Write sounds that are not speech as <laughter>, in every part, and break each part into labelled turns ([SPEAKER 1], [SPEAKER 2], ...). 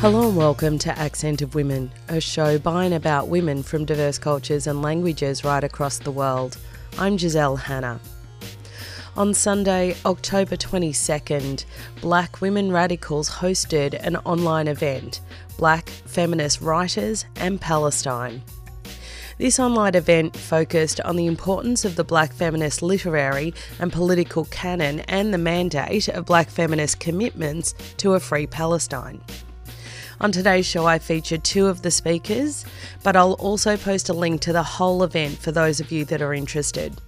[SPEAKER 1] Hello and welcome to Accent of Women, a show by and about women from diverse cultures and languages right across the world. I'm Giselle Hanna. On Sunday, October 22nd, Black Women Radicals hosted an online event, Black Feminist Writers and Palestine. This online event focused on the importance of the black feminist literary and political canon and the mandate of black feminist commitments to a free Palestine. On today's show, I featured two of the speakers, but I'll also post a link to the whole event for those of you that are interested.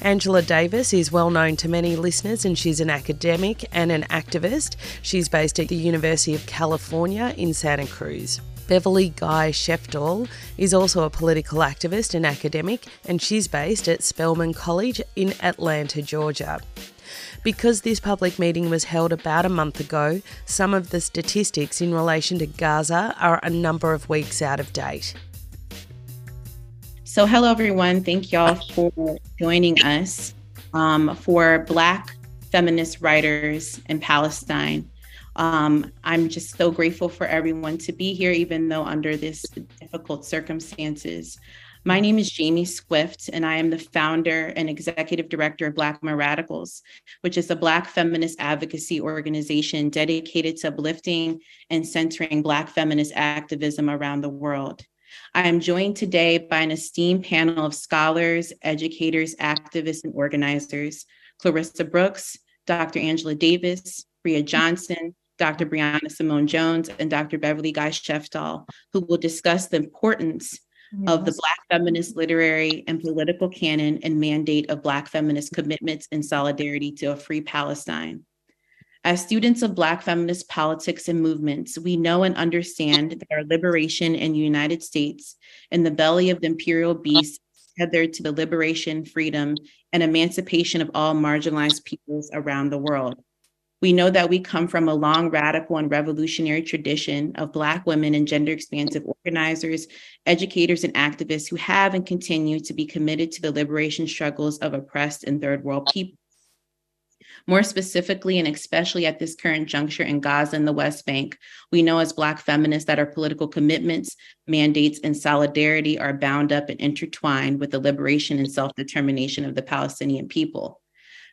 [SPEAKER 1] Angela Davis is well known to many listeners and she's an academic and an activist. She's based at the University of California in Santa Cruz. Beverly Guy Sheftall is also a political activist and academic, and she's based at Spelman College in Atlanta, Georgia. Because this public meeting was held about a month ago, some of the statistics in relation to Gaza are a number of weeks out of date.
[SPEAKER 2] So, hello everyone. Thank y'all for joining us um, for Black feminist writers in Palestine. Um, I'm just so grateful for everyone to be here, even though under this difficult circumstances. My name is Jamie Swift, and I am the founder and executive director of Black Women Radicals, which is a Black feminist advocacy organization dedicated to uplifting and centering Black feminist activism around the world. I am joined today by an esteemed panel of scholars, educators, activists, and organizers Clarissa Brooks, Dr. Angela Davis, Bria Johnson, Dr. Brianna Simone Jones, and Dr. Beverly Guy Sheftall, who will discuss the importance of the Black feminist literary and political canon and mandate of Black feminist commitments and solidarity to a free Palestine. As students of Black feminist politics and movements, we know and understand that our liberation in the United States in the belly of the imperial beast tethered to the liberation, freedom, and emancipation of all marginalized peoples around the world. We know that we come from a long radical and revolutionary tradition of Black women and gender expansive organizers, educators, and activists who have and continue to be committed to the liberation struggles of oppressed and third world people. More specifically, and especially at this current juncture in Gaza and the West Bank, we know as Black feminists that our political commitments, mandates, and solidarity are bound up and intertwined with the liberation and self determination of the Palestinian people.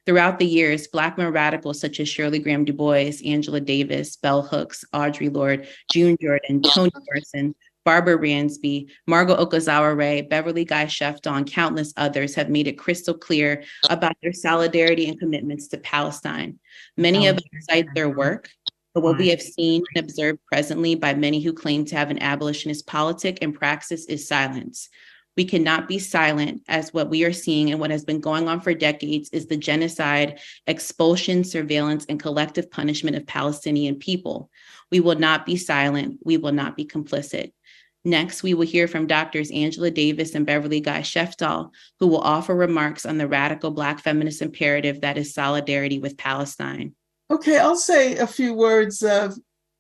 [SPEAKER 2] Throughout the years, Black women radicals such as Shirley Graham Du Bois, Angela Davis, Bell Hooks, Audre Lorde, June Jordan, Toni Morrison, Barbara Ransby, Margo Okazawa-Rey, Beverly Guy Sheftall, and countless others have made it crystal clear about their solidarity and commitments to Palestine. Many of us cite their work, but what we have seen and observed presently by many who claim to have an abolitionist politic and praxis is silence. We cannot be silent as what we are seeing and what has been going on for decades is the genocide, expulsion, surveillance, and collective punishment of Palestinian people. We will not be silent. We will not be complicit. Next, we will hear from doctors Angela Davis and Beverly Guy Sheftall, who will offer remarks on the radical Black feminist imperative that is solidarity with Palestine.
[SPEAKER 3] Okay, I'll say a few words. Uh,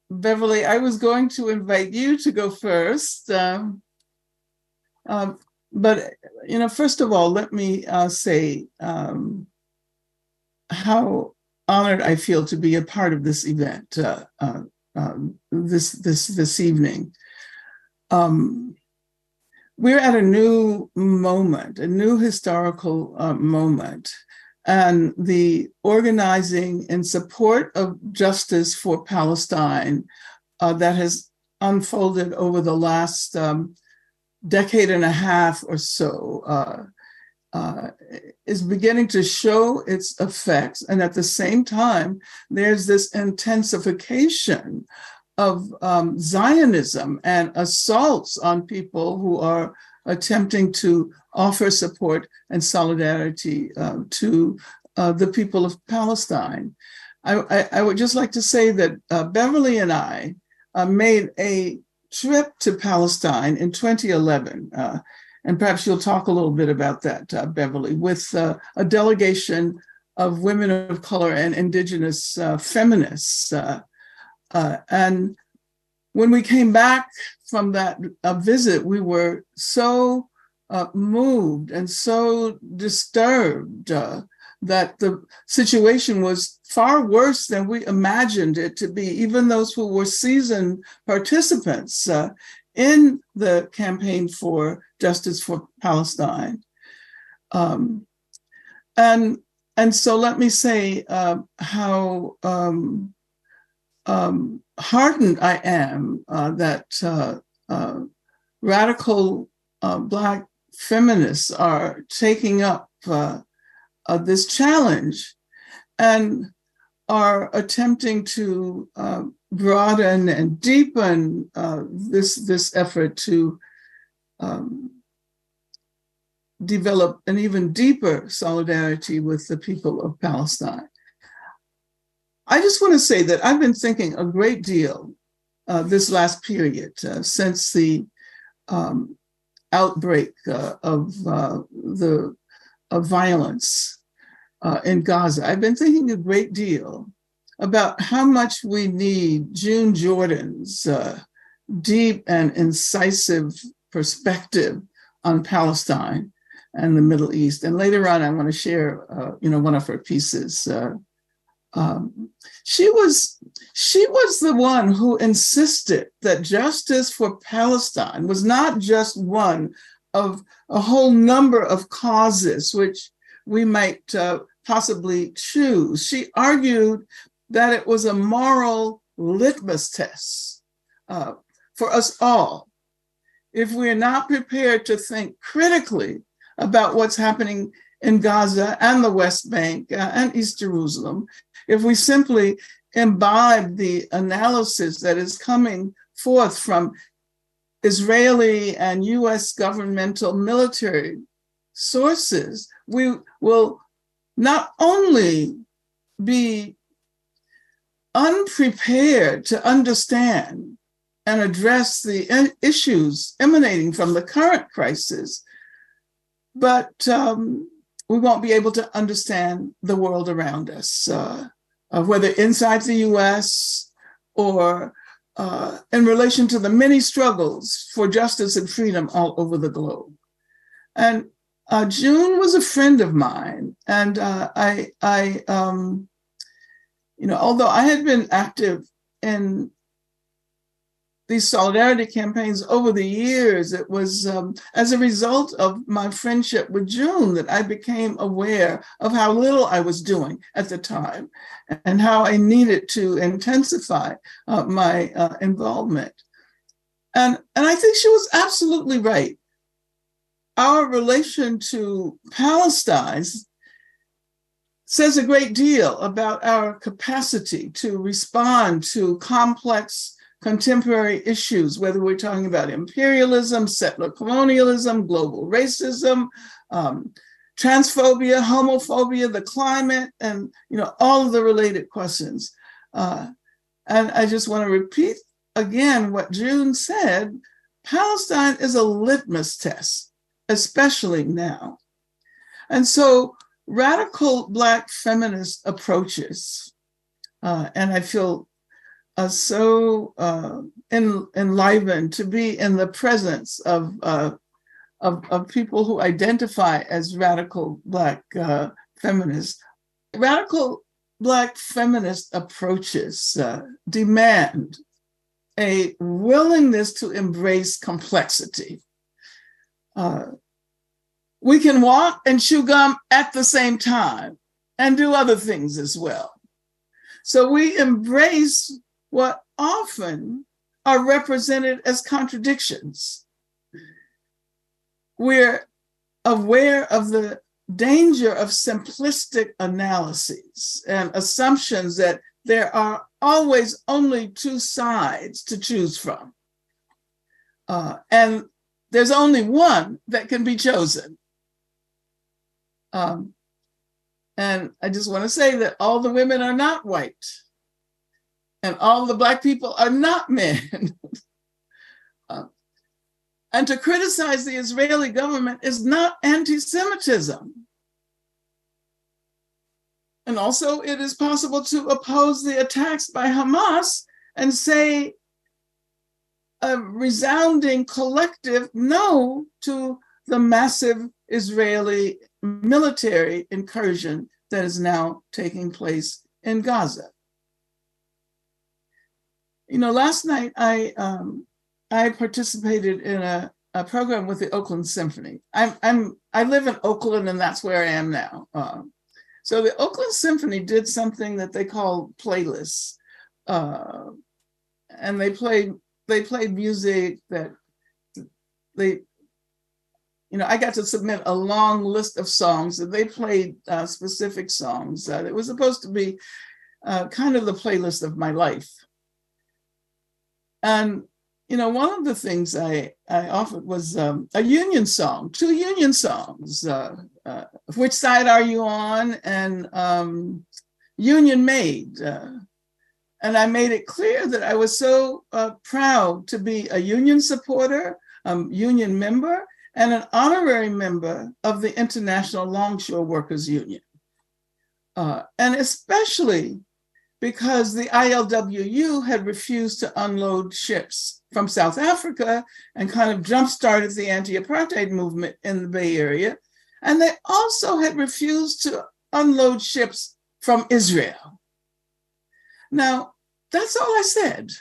[SPEAKER 3] Beverly, I was going to invite you to go first. Um, um, but you know, first of all, let me uh, say um, how honored I feel to be a part of this event uh, uh, um, this this this evening. Um, we're at a new moment, a new historical uh, moment, and the organizing in support of justice for Palestine uh, that has unfolded over the last um, decade and a half or so uh, uh, is beginning to show its effects. And at the same time, there's this intensification of um, Zionism and assaults on people who are attempting to offer support and solidarity uh, to uh, the people of Palestine. I, I, I, would just like to say that uh, Beverly and I uh, made a trip to Palestine in 2011. Uh, and perhaps you'll talk a little bit about that, uh, Beverly, with uh, a delegation of women of color and indigenous uh, feminists. Uh, uh, and when we came back from that visit, we were so moved and so disturbed that the situation was far worse than we imagined it to be, even those who were seasoned participants uh, in the campaign for justice for Palestine. Um, and, and so let me say uh, how um, um, heartened I am uh, that uh, uh, radical uh, Black feminists are taking up uh, uh, this challenge and are attempting to uh, broaden and deepen uh, this, this effort to um, develop an even deeper solidarity with the people of Palestine. I just want to say that I've been thinking a great deal uh, this last period uh, since the um, outbreak uh, of uh, the of violence uh, in Gaza. I've been thinking a great deal about how much we need June Jordan's uh, deep and incisive perspective on Palestine and the Middle East. And later on, I want to share, uh, you know, one of her pieces. Uh, um, she was she was the one who insisted that justice for Palestine was not just one of a whole number of causes which we might uh, possibly choose. She argued that it was a moral litmus test uh, for us all. If we're not prepared to think critically about what's happening in Gaza and the West Bank uh, and East Jerusalem, if we simply imbibe the analysis that is coming forth from Israeli and US governmental military sources, we will not only be unprepared to understand and address the issues emanating from the current crisis, but um, we won't be able to understand the world around us. Uh, uh, whether inside the US or uh, in relation to the many struggles for justice and freedom all over the globe. And uh, June was a friend of mine, and uh, I, I, um, you know, although I had been active in these solidarity campaigns over the years, it was um, as a result of my friendship with June that I became aware of how little I was doing at the time and how I needed to intensify uh, my uh, involvement. And, and I think she was absolutely right. Our relation to Palestine says a great deal about our capacity to respond to complex contemporary issues, whether we're talking about imperialism, settler colonialism, global racism, um, transphobia, homophobia, the climate, and you know all of the related questions. Uh, and I just want to repeat again what June said: Palestine is a litmus test, especially now. And so, radical Black feminist approaches, uh, and I feel uh, so uh, en- enlivened to be in the presence of, uh, of, of people who identify as radical Black uh, feminists. Radical Black feminist approaches uh, demand a willingness to embrace complexity. Uh, we can walk and chew gum at the same time and do other things as well. So we embrace what often are represented as contradictions. We're aware of the danger of simplistic analyses and assumptions that there are always only two sides to choose from. Uh, and there's only one that can be chosen. Um, and I just want to say that all the women are not white and all the Black people are not men. uh, <laughs> and to criticize the Israeli government is not anti Semitism. And also, it is possible to oppose the attacks by Hamas and say a resounding collective no to the massive Israeli military incursion that is now taking place in Gaza. You know, last night I um, I participated in a, a program with the Oakland Symphony. I'm I'm I live in Oakland and that's where I am now. Um, so the Oakland Symphony did something that they call playlists, uh, and they played they played music that they you know, I got to submit a long list of songs and they played uh, specific songs. Uh, it was supposed to be uh, kind of the playlist of my life. And, you know, one of the things I, I offered was um, a union song, two union songs. Uh, uh, Which Side Are You On? and um, Union Made. Uh, and I made it clear that I was so proud to be a union supporter, um, union member, and an honorary member of the International Longshore Workers Union. Uh, and especially because the ILWU had refused to unload ships from South Africa and kind of jump-started the anti-apartheid movement in the Bay Area. And they also had refused to unload ships from Israel. Now, that's all I said.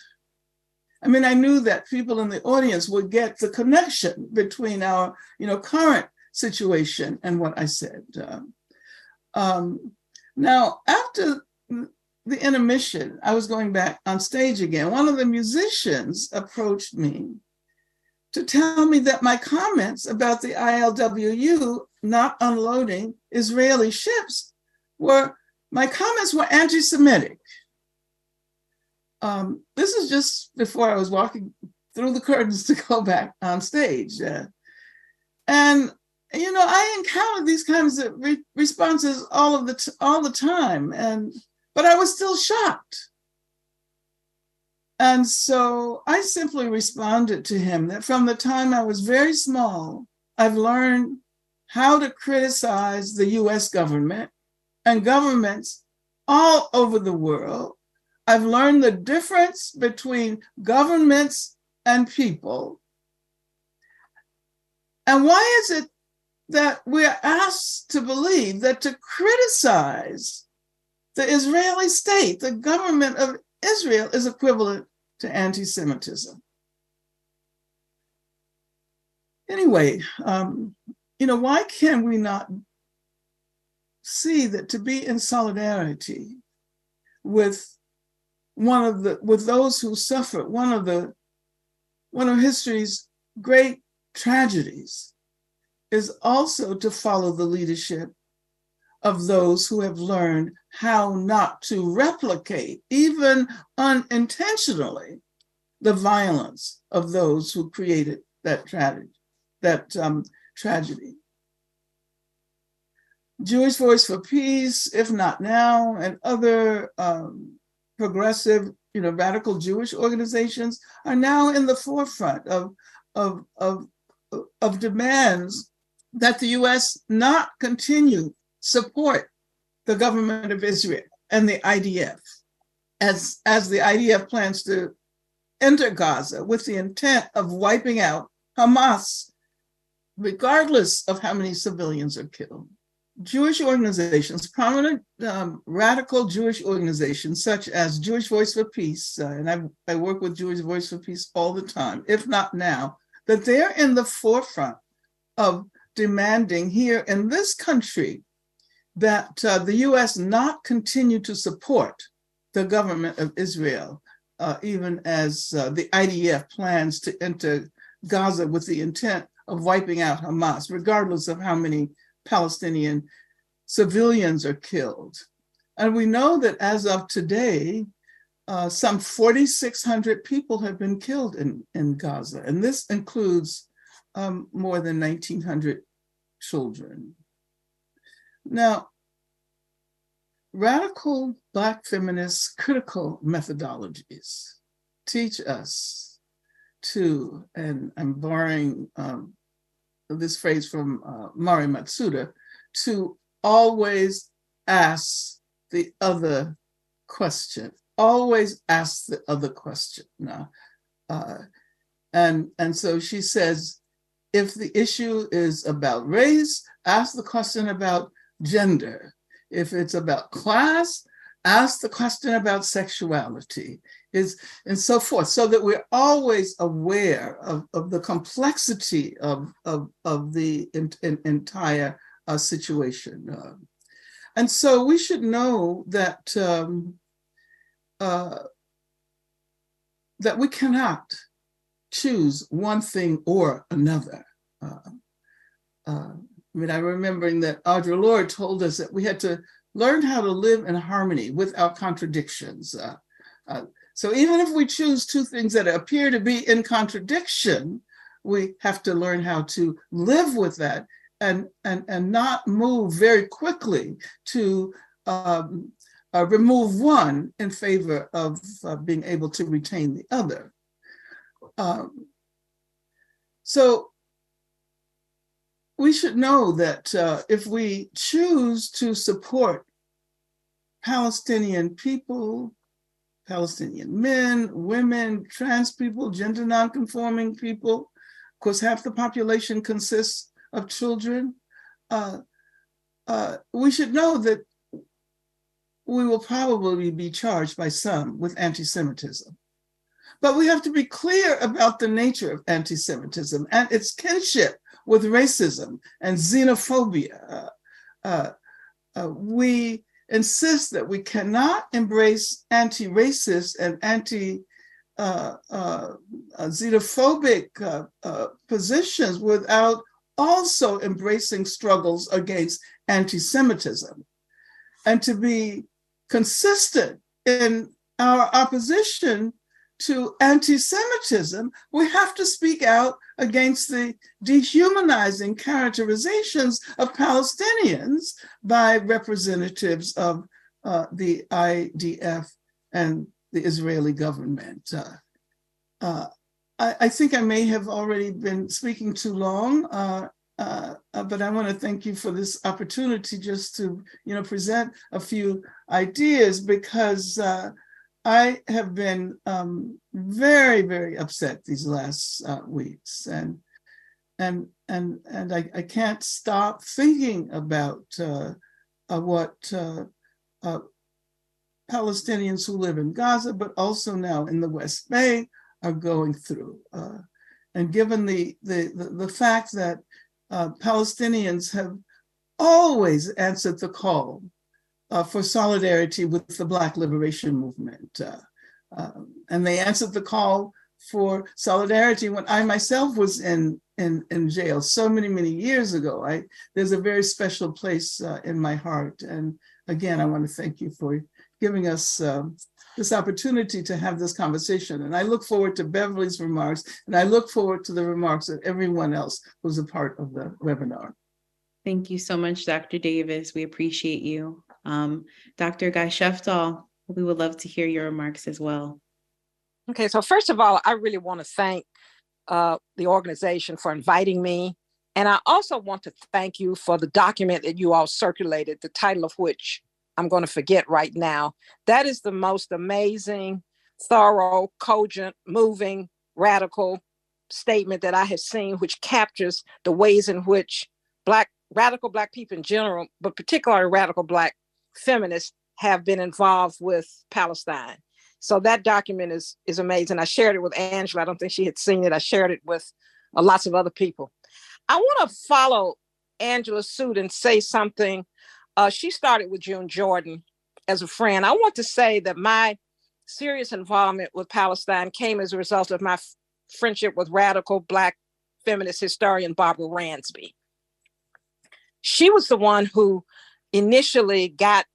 [SPEAKER 3] I mean, I knew that people in the audience would get the connection between our, you know, current situation and what I said. Uh, um, now, after the intermission, I was going back on stage again. One of the musicians approached me to tell me that my comments about the ILWU not unloading Israeli ships were my comments were anti-Semitic um, this is just before I was walking through the curtains to go back on stage. Uh, and you know, I encountered these kinds of re- responses all of the t- all the time, and but I was still shocked. And so I simply responded to him that from the time I was very small, I've learned how to criticize the US government and governments all over the world I've learned the difference between governments and people. And why is it that we're asked to believe that to criticize the Israeli state, the government of Israel, is equivalent to anti Semitism? Anyway, um, you know, why can we not see that to be in solidarity with one of the with those who suffered one of the one of history's great tragedies is also to follow the leadership of those who have learned how not to replicate even unintentionally the violence of those who created that tragedy that um, tragedy. Jewish voice for peace if not now and other um, progressive, you know, radical Jewish organizations are now in the forefront of, of, of, of demands that the US not continue support the government of Israel and the IDF as, as the IDF plans to enter Gaza with the intent of wiping out Hamas, regardless of how many civilians are killed. Jewish organizations, prominent um, radical Jewish organizations such as Jewish Voice for Peace, uh, and I, I work with Jewish Voice for Peace all the time, if not now, that they're in the forefront of demanding here in this country that uh, the US not continue to support the government of Israel, uh, even as uh, the IDF plans to enter Gaza with the intent of wiping out Hamas, regardless of how many Palestinian civilians are killed. And we know that as of today, uh, some 4,600 people have been killed in, in Gaza, and this includes um, more than 1,900 children. Now, radical Black feminist critical methodologies teach us to, and I'm borrowing um, this phrase from uh, Mari Matsuda, to always ask the other question. Always ask the other question. Now, uh, and and so she says, if the issue is about race, ask the question about gender. if it's about class, ask the question about sexuality is and so forth. So that we're always aware of, of the complexity of, of, of the in, in, entire uh, situation. Uh, and so we should know that um, uh, that we cannot choose one thing or another. Uh, uh, I mean, I'm remembering that Audre Lorde told us that we had to learn how to live in harmony without contradictions. Uh, uh, so even if we choose two things that appear to be in contradiction, we have to learn how to live with that and, and, and not move very quickly to um, uh, remove one in favor of uh, being able to retain the other. Um, so we should know that uh, if we choose to support Palestinian people, Palestinian men, women, trans people, gender nonconforming people, of course, half the population consists of children. Uh, uh, we should know that we will probably be charged by some with anti Semitism. But we have to be clear about the nature of anti Semitism and its kinship with racism and xenophobia. Uh, uh, we insist that we cannot embrace anti racist and anti uh, uh, uh xenophobic uh, positions without also embracing struggles against anti Semitism and to be consistent in our opposition to anti Semitism, we have to speak out against the dehumanizing characterizations of Palestinians by representatives of uh, the IDF and the Israeli government. Uh, uh, I, I, think I may have already been speaking too long, uh, uh, uh, but I want to thank you for this opportunity just to, you know, present a few ideas because I have been um, very, very upset these last uh, weeks, and and and and I, I can't stop thinking about uh, uh, what uh, uh, Palestinians who live in Gaza, but also now in the West Bank, are going through. Uh, and given the the the, the fact that Palestinians have always answered the call uh, for solidarity with the Black Liberation Movement. Uh, um, and they answered the call for solidarity when I myself was in, in, in jail so many, many years ago. I, there's a very special place uh, in my heart. And again, I want to thank you for giving us um, this opportunity to have this conversation. And I look forward to Beverly's remarks, and I look forward to the remarks of everyone else who's a part of the webinar.
[SPEAKER 2] Thank you so much, Dr. Davis. We appreciate you. Um, Dr. Guy Sheftall, we would love to hear your remarks as well.
[SPEAKER 4] Okay, so first of all, I really want to thank uh, the organization for inviting me. And I also want to thank you for the document that you all circulated, the title of which I'm going to forget right now. That is the most amazing, thorough, cogent, moving, radical statement that I have seen, which captures the ways in which Black, radical Black people in general, but particularly radical Black feminists have been involved with Palestine. So that document is is amazing. I shared it with Angela. I don't think she had seen it. I shared it with uh, lots of other people. I want to follow Angela's suit and say something. Uh, she started with June Jordan as a friend. I want to say that my serious involvement with Palestine came as a result of my f- friendship with radical Black feminist historian Barbara Ransby. She was the one who initially got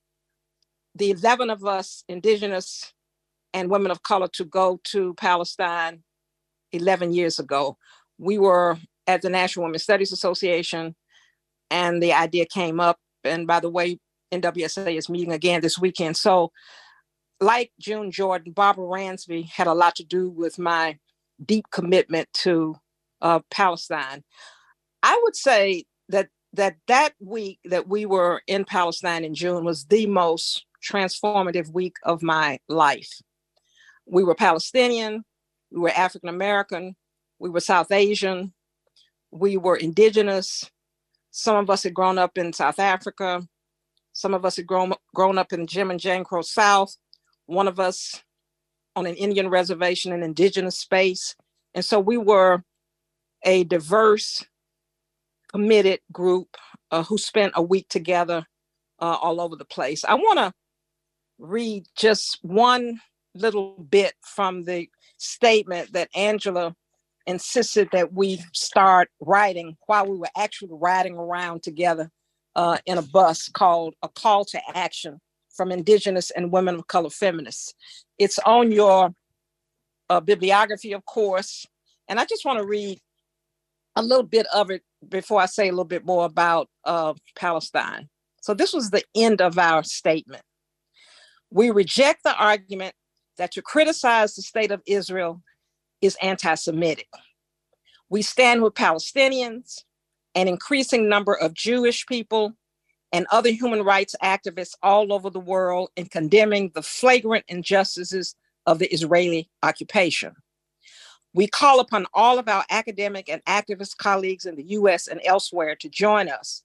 [SPEAKER 4] the 11 of us, indigenous and women of color, to go to Palestine 11 years ago. We were at the National Women's Studies Association, and the idea came up. And by the way, NWSA is meeting again this weekend. So, like June Jordan, Barbara Ransby had a lot to do with my deep commitment to uh, Palestine. I would say that that that week that we were in Palestine in June was the most transformative week of my life. We were Palestinian, we were African American, we were South Asian, we were indigenous. Some of us had grown up in South Africa. Some of us had grown, grown up in Jim and Jane Crow South. One of us on an Indian reservation in indigenous space. And so we were a diverse, committed group uh, who spent a week together uh, all over the place. I want to read just one little bit from the statement that Angela insisted that we start writing while we were actually riding around together uh, in a bus called A Call to Action from Indigenous and Women of Color Feminists. It's on your uh, bibliography, of course. And I just want to read a little bit of it before I say a little bit more about uh, Palestine. So, this was the end of our statement. We reject the argument that to criticize the state of Israel is anti Semitic. We stand with Palestinians, an increasing number of Jewish people, and other human rights activists all over the world in condemning the flagrant injustices of the Israeli occupation. We call upon all of our academic and activist colleagues in the US and elsewhere to join us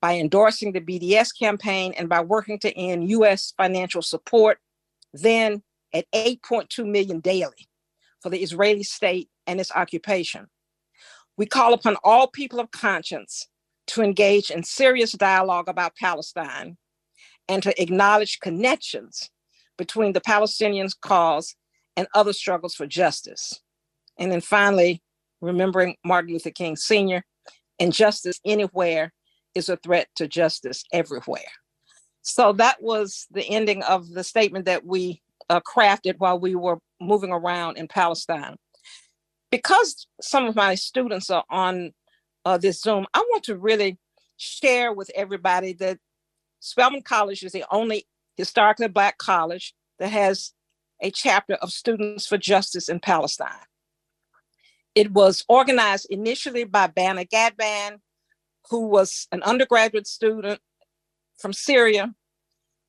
[SPEAKER 4] by endorsing the BDS campaign and by working to end US financial support, then at 8.2 million daily for the Israeli state and its occupation. We call upon all people of conscience to engage in serious dialogue about Palestine and to acknowledge connections between the Palestinians' cause and other struggles for justice. And then finally, remembering Martin Luther King Sr., injustice anywhere is a threat to justice everywhere. So that was the ending of the statement that we uh, crafted while we were moving around in Palestine. Because some of my students are on uh, this Zoom, I want to really share with everybody that Spelman College is the only historically Black college that has a chapter of Students for Justice in Palestine. It was organized initially by Bana Gadban, who was an undergraduate student from Syria.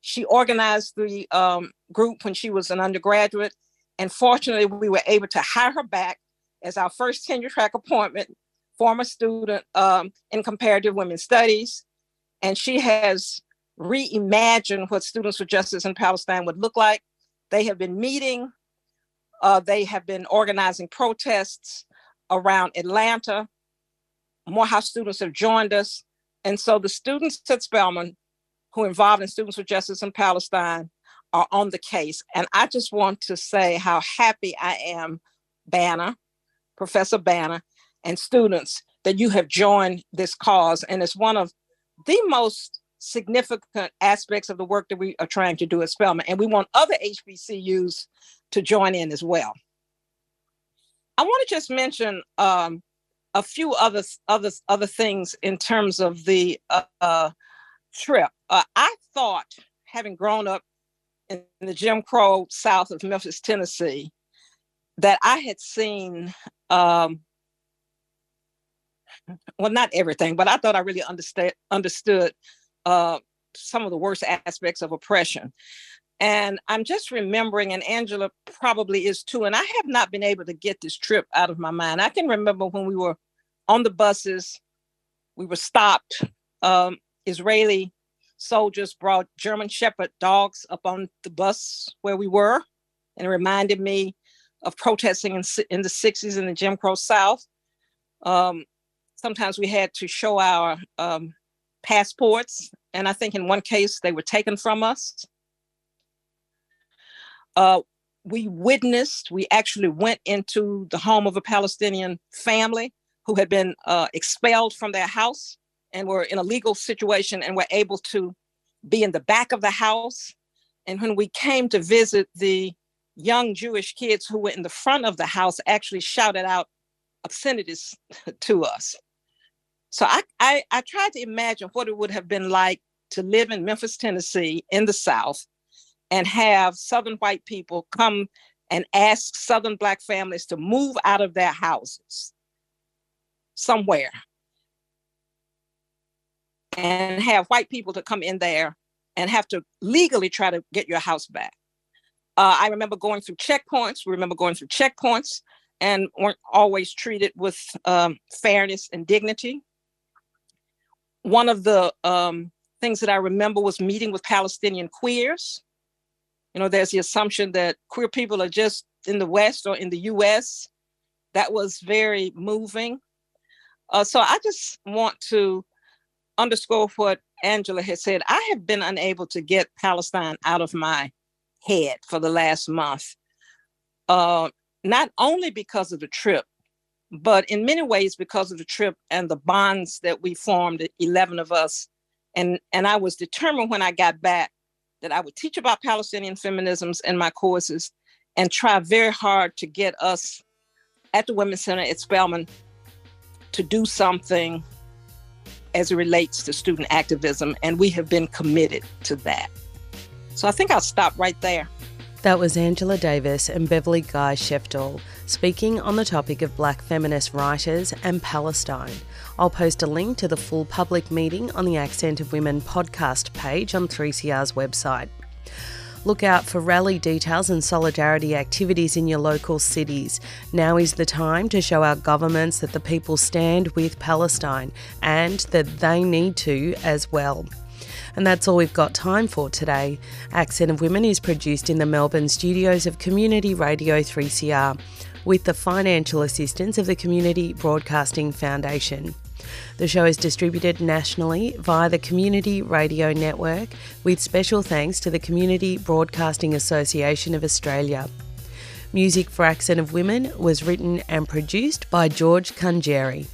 [SPEAKER 4] She organized the um, group when she was an undergraduate. And fortunately, we were able to hire her back as our first tenure track appointment, former student um, in comparative women's studies. And she has reimagined what Students for Justice in Palestine would look like. They have been meeting, uh, they have been organizing protests around Atlanta. Morehouse students have joined us. And so the students at Spelman who are involved in Students for Justice in Palestine are on the case. And I just want to say how happy I am, Bana, Professor Bana, and students that you have joined this cause. And it's one of the most significant aspects of the work that we are trying to do at Spelman. And we want other HBCUs to join in as well. I want to just mention um, a few other, other, other things in terms of the uh, uh, trip. Uh, I thought, having grown up in the Jim Crow south of Memphis, Tennessee, that I had seen, um, well, not everything, but I thought I really understood understood uh, some of the worst aspects of oppression. And I'm just remembering, and Angela probably is too, and I have not been able to get this trip out of my mind. I can remember when we were on the buses, we were stopped. Um, Israeli soldiers brought German Shepherd dogs up on the bus where we were, and it reminded me of protesting in, in the 60s in the Jim Crow South. Um, sometimes we had to show our um, passports, and I think in one case they were taken from us. Uh, we witnessed, we actually went into the home of a Palestinian family who had been uh, expelled from their house and were in a legal situation and were able to be in the back of the house. And when we came to visit, the young Jewish kids who were in the front of the house actually shouted out obscenities <laughs> to us. So I, I, I tried to imagine what it would have been like to live in Memphis, Tennessee, in the South, and have Southern white people come and ask Southern Black families to move out of their houses somewhere and have white people to come in there and have to legally try to get your house back. Uh, I remember going through checkpoints. We remember going through checkpoints and weren't always treated with um, fairness and dignity. One of the um, things that I remember was meeting with Palestinian queers. You know, there's the assumption that queer people are just in the West or in the US. That was very moving. Uh, so I just want to underscore what Angela had said. I have been unable to get Palestine out of my head for the last month, uh, not only because of the trip, but in many ways because of the trip and the bonds that we formed, 11 of us. And, and I was determined when I got back that I would teach about Palestinian feminisms in my courses and try very hard to get us at the Women's Center at Spelman to do something as it relates to student activism. And we have been committed to that. So I think I'll stop right there.
[SPEAKER 1] That was Angela Davis and Beverly Guy Sheftall speaking on the topic of black feminist writers and Palestine. I'll post a link to the full public meeting on the Accent of Women podcast page on 3CR's website. Look out for rally details and solidarity activities in your local cities. Now is the time to show our governments that the people stand with Palestine and that they need to as well. And that's all we've got time for today. Accent of Women is produced in the Melbourne studios of Community Radio 3CR with the financial assistance of the Community Broadcasting Foundation. The show is distributed nationally via the Community Radio Network with special thanks to the Community Broadcasting Association of Australia. Music for Accent of Women was written and produced by George Kungeri.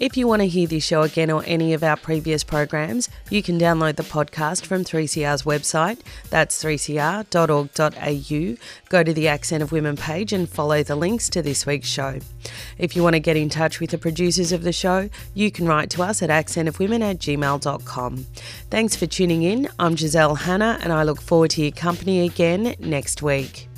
[SPEAKER 1] If you want to hear this show again or any of our previous programs, you can download the podcast from 3CR's website. That's 3cr.org.au. Go to the Accent of Women page and follow the links to this week's show. If you want to get in touch with the producers of the show, you can write to us at accentofwomen at gmail.com. Thanks for tuning in. I'm Giselle Hanna, and I look forward to your company again next week.